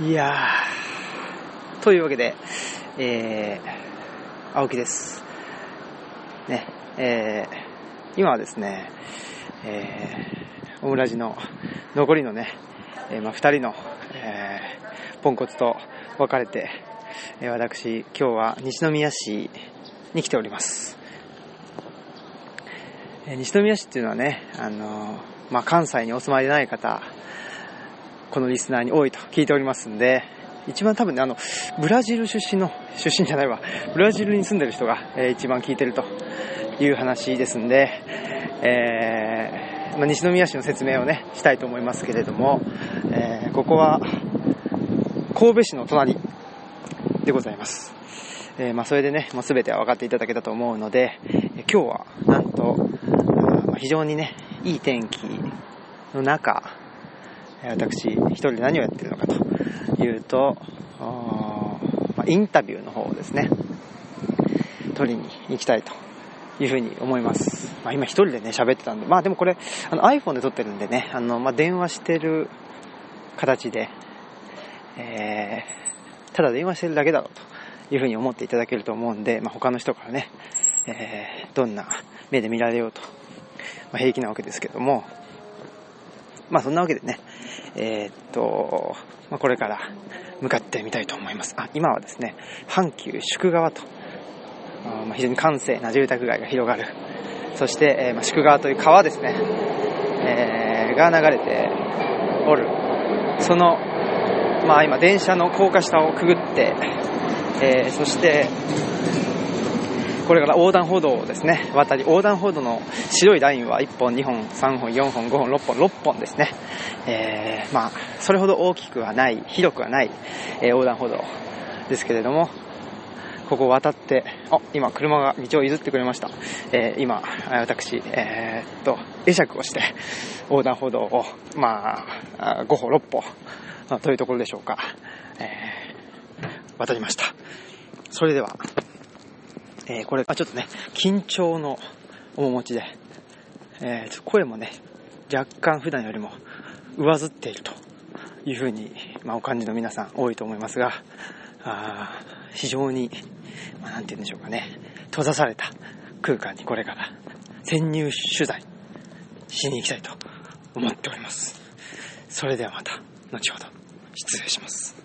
いやー、というわけで、えー、青木です。ね、えー、今はですね、えー、オムラジの残りのね、えー、まあ、二人の、えー、ポンコツと別れて、えー、私、今日は西宮市に来ております。えー西宮市っていうのはね、あのーまあ、関西にお住まいでない方、このリスナーに多いと聞いておりますんで、一番多分ね、あの、ブラジル出身の、出身じゃないわ、ブラジルに住んでる人が、えー一番聞いてるという話ですんで、えーまあ、西宮市の説明をね、したいと思いますけれども、えーここは、神戸市の隣でございます。えーまあ、それでね、もう全ては分かっていただけたと思うので、え今日は、なんと、まあ非常にね、いい天気の中、私、一人で何をやってるのかというと、まあ、インタビューの方をですね、取りに行きたいというふうに思います。まあ、今一人でね、喋ってたんで、まあでもこれ、あの iPhone で撮ってるんでね、あの、まあ、電話してる形で、えー、ただ電話してるだけだろうというふうに思っていただけると思うんで、まあ、他の人からね、えー、どんな目で見られようと、まあ、平気なわけですけども、まあそんなわけでね、えーっと、まあ、これから向かってみたいと思います。あ、今はですね、阪急宿川と、あまあ非常に閑静な住宅街が広がる。そして、えーまあ宿川という川ですね、えーが流れておる。その、まあ今電車の高架下をくぐって、えーそして、これから横断歩道ですね、渡り、横断歩道の白いラインは1本、2本、3本、4本、5本、6本、6本ですね。えーまあ、それほど大きくはない、広くはない、えー横断歩道ですけれども、ここを渡って、あ、今車が道を譲ってくれました。えー今、私、えーっと、会釈をして、横断歩道を、まあ、5歩、6歩、というところでしょうか、えー渡りました。それでは、えーこれ、あ、ちょっとね、緊張の面持ちで、えーちょ声もね、若干普段よりも上ずっているというふうに、まあ、お感じの皆さん多いと思いますが、あー非常に、まあ、なんて言うんでしょうかね、閉ざされた空間にこれから潜入取材しに行きたいと思っております。それではまた、後ほど、失礼します。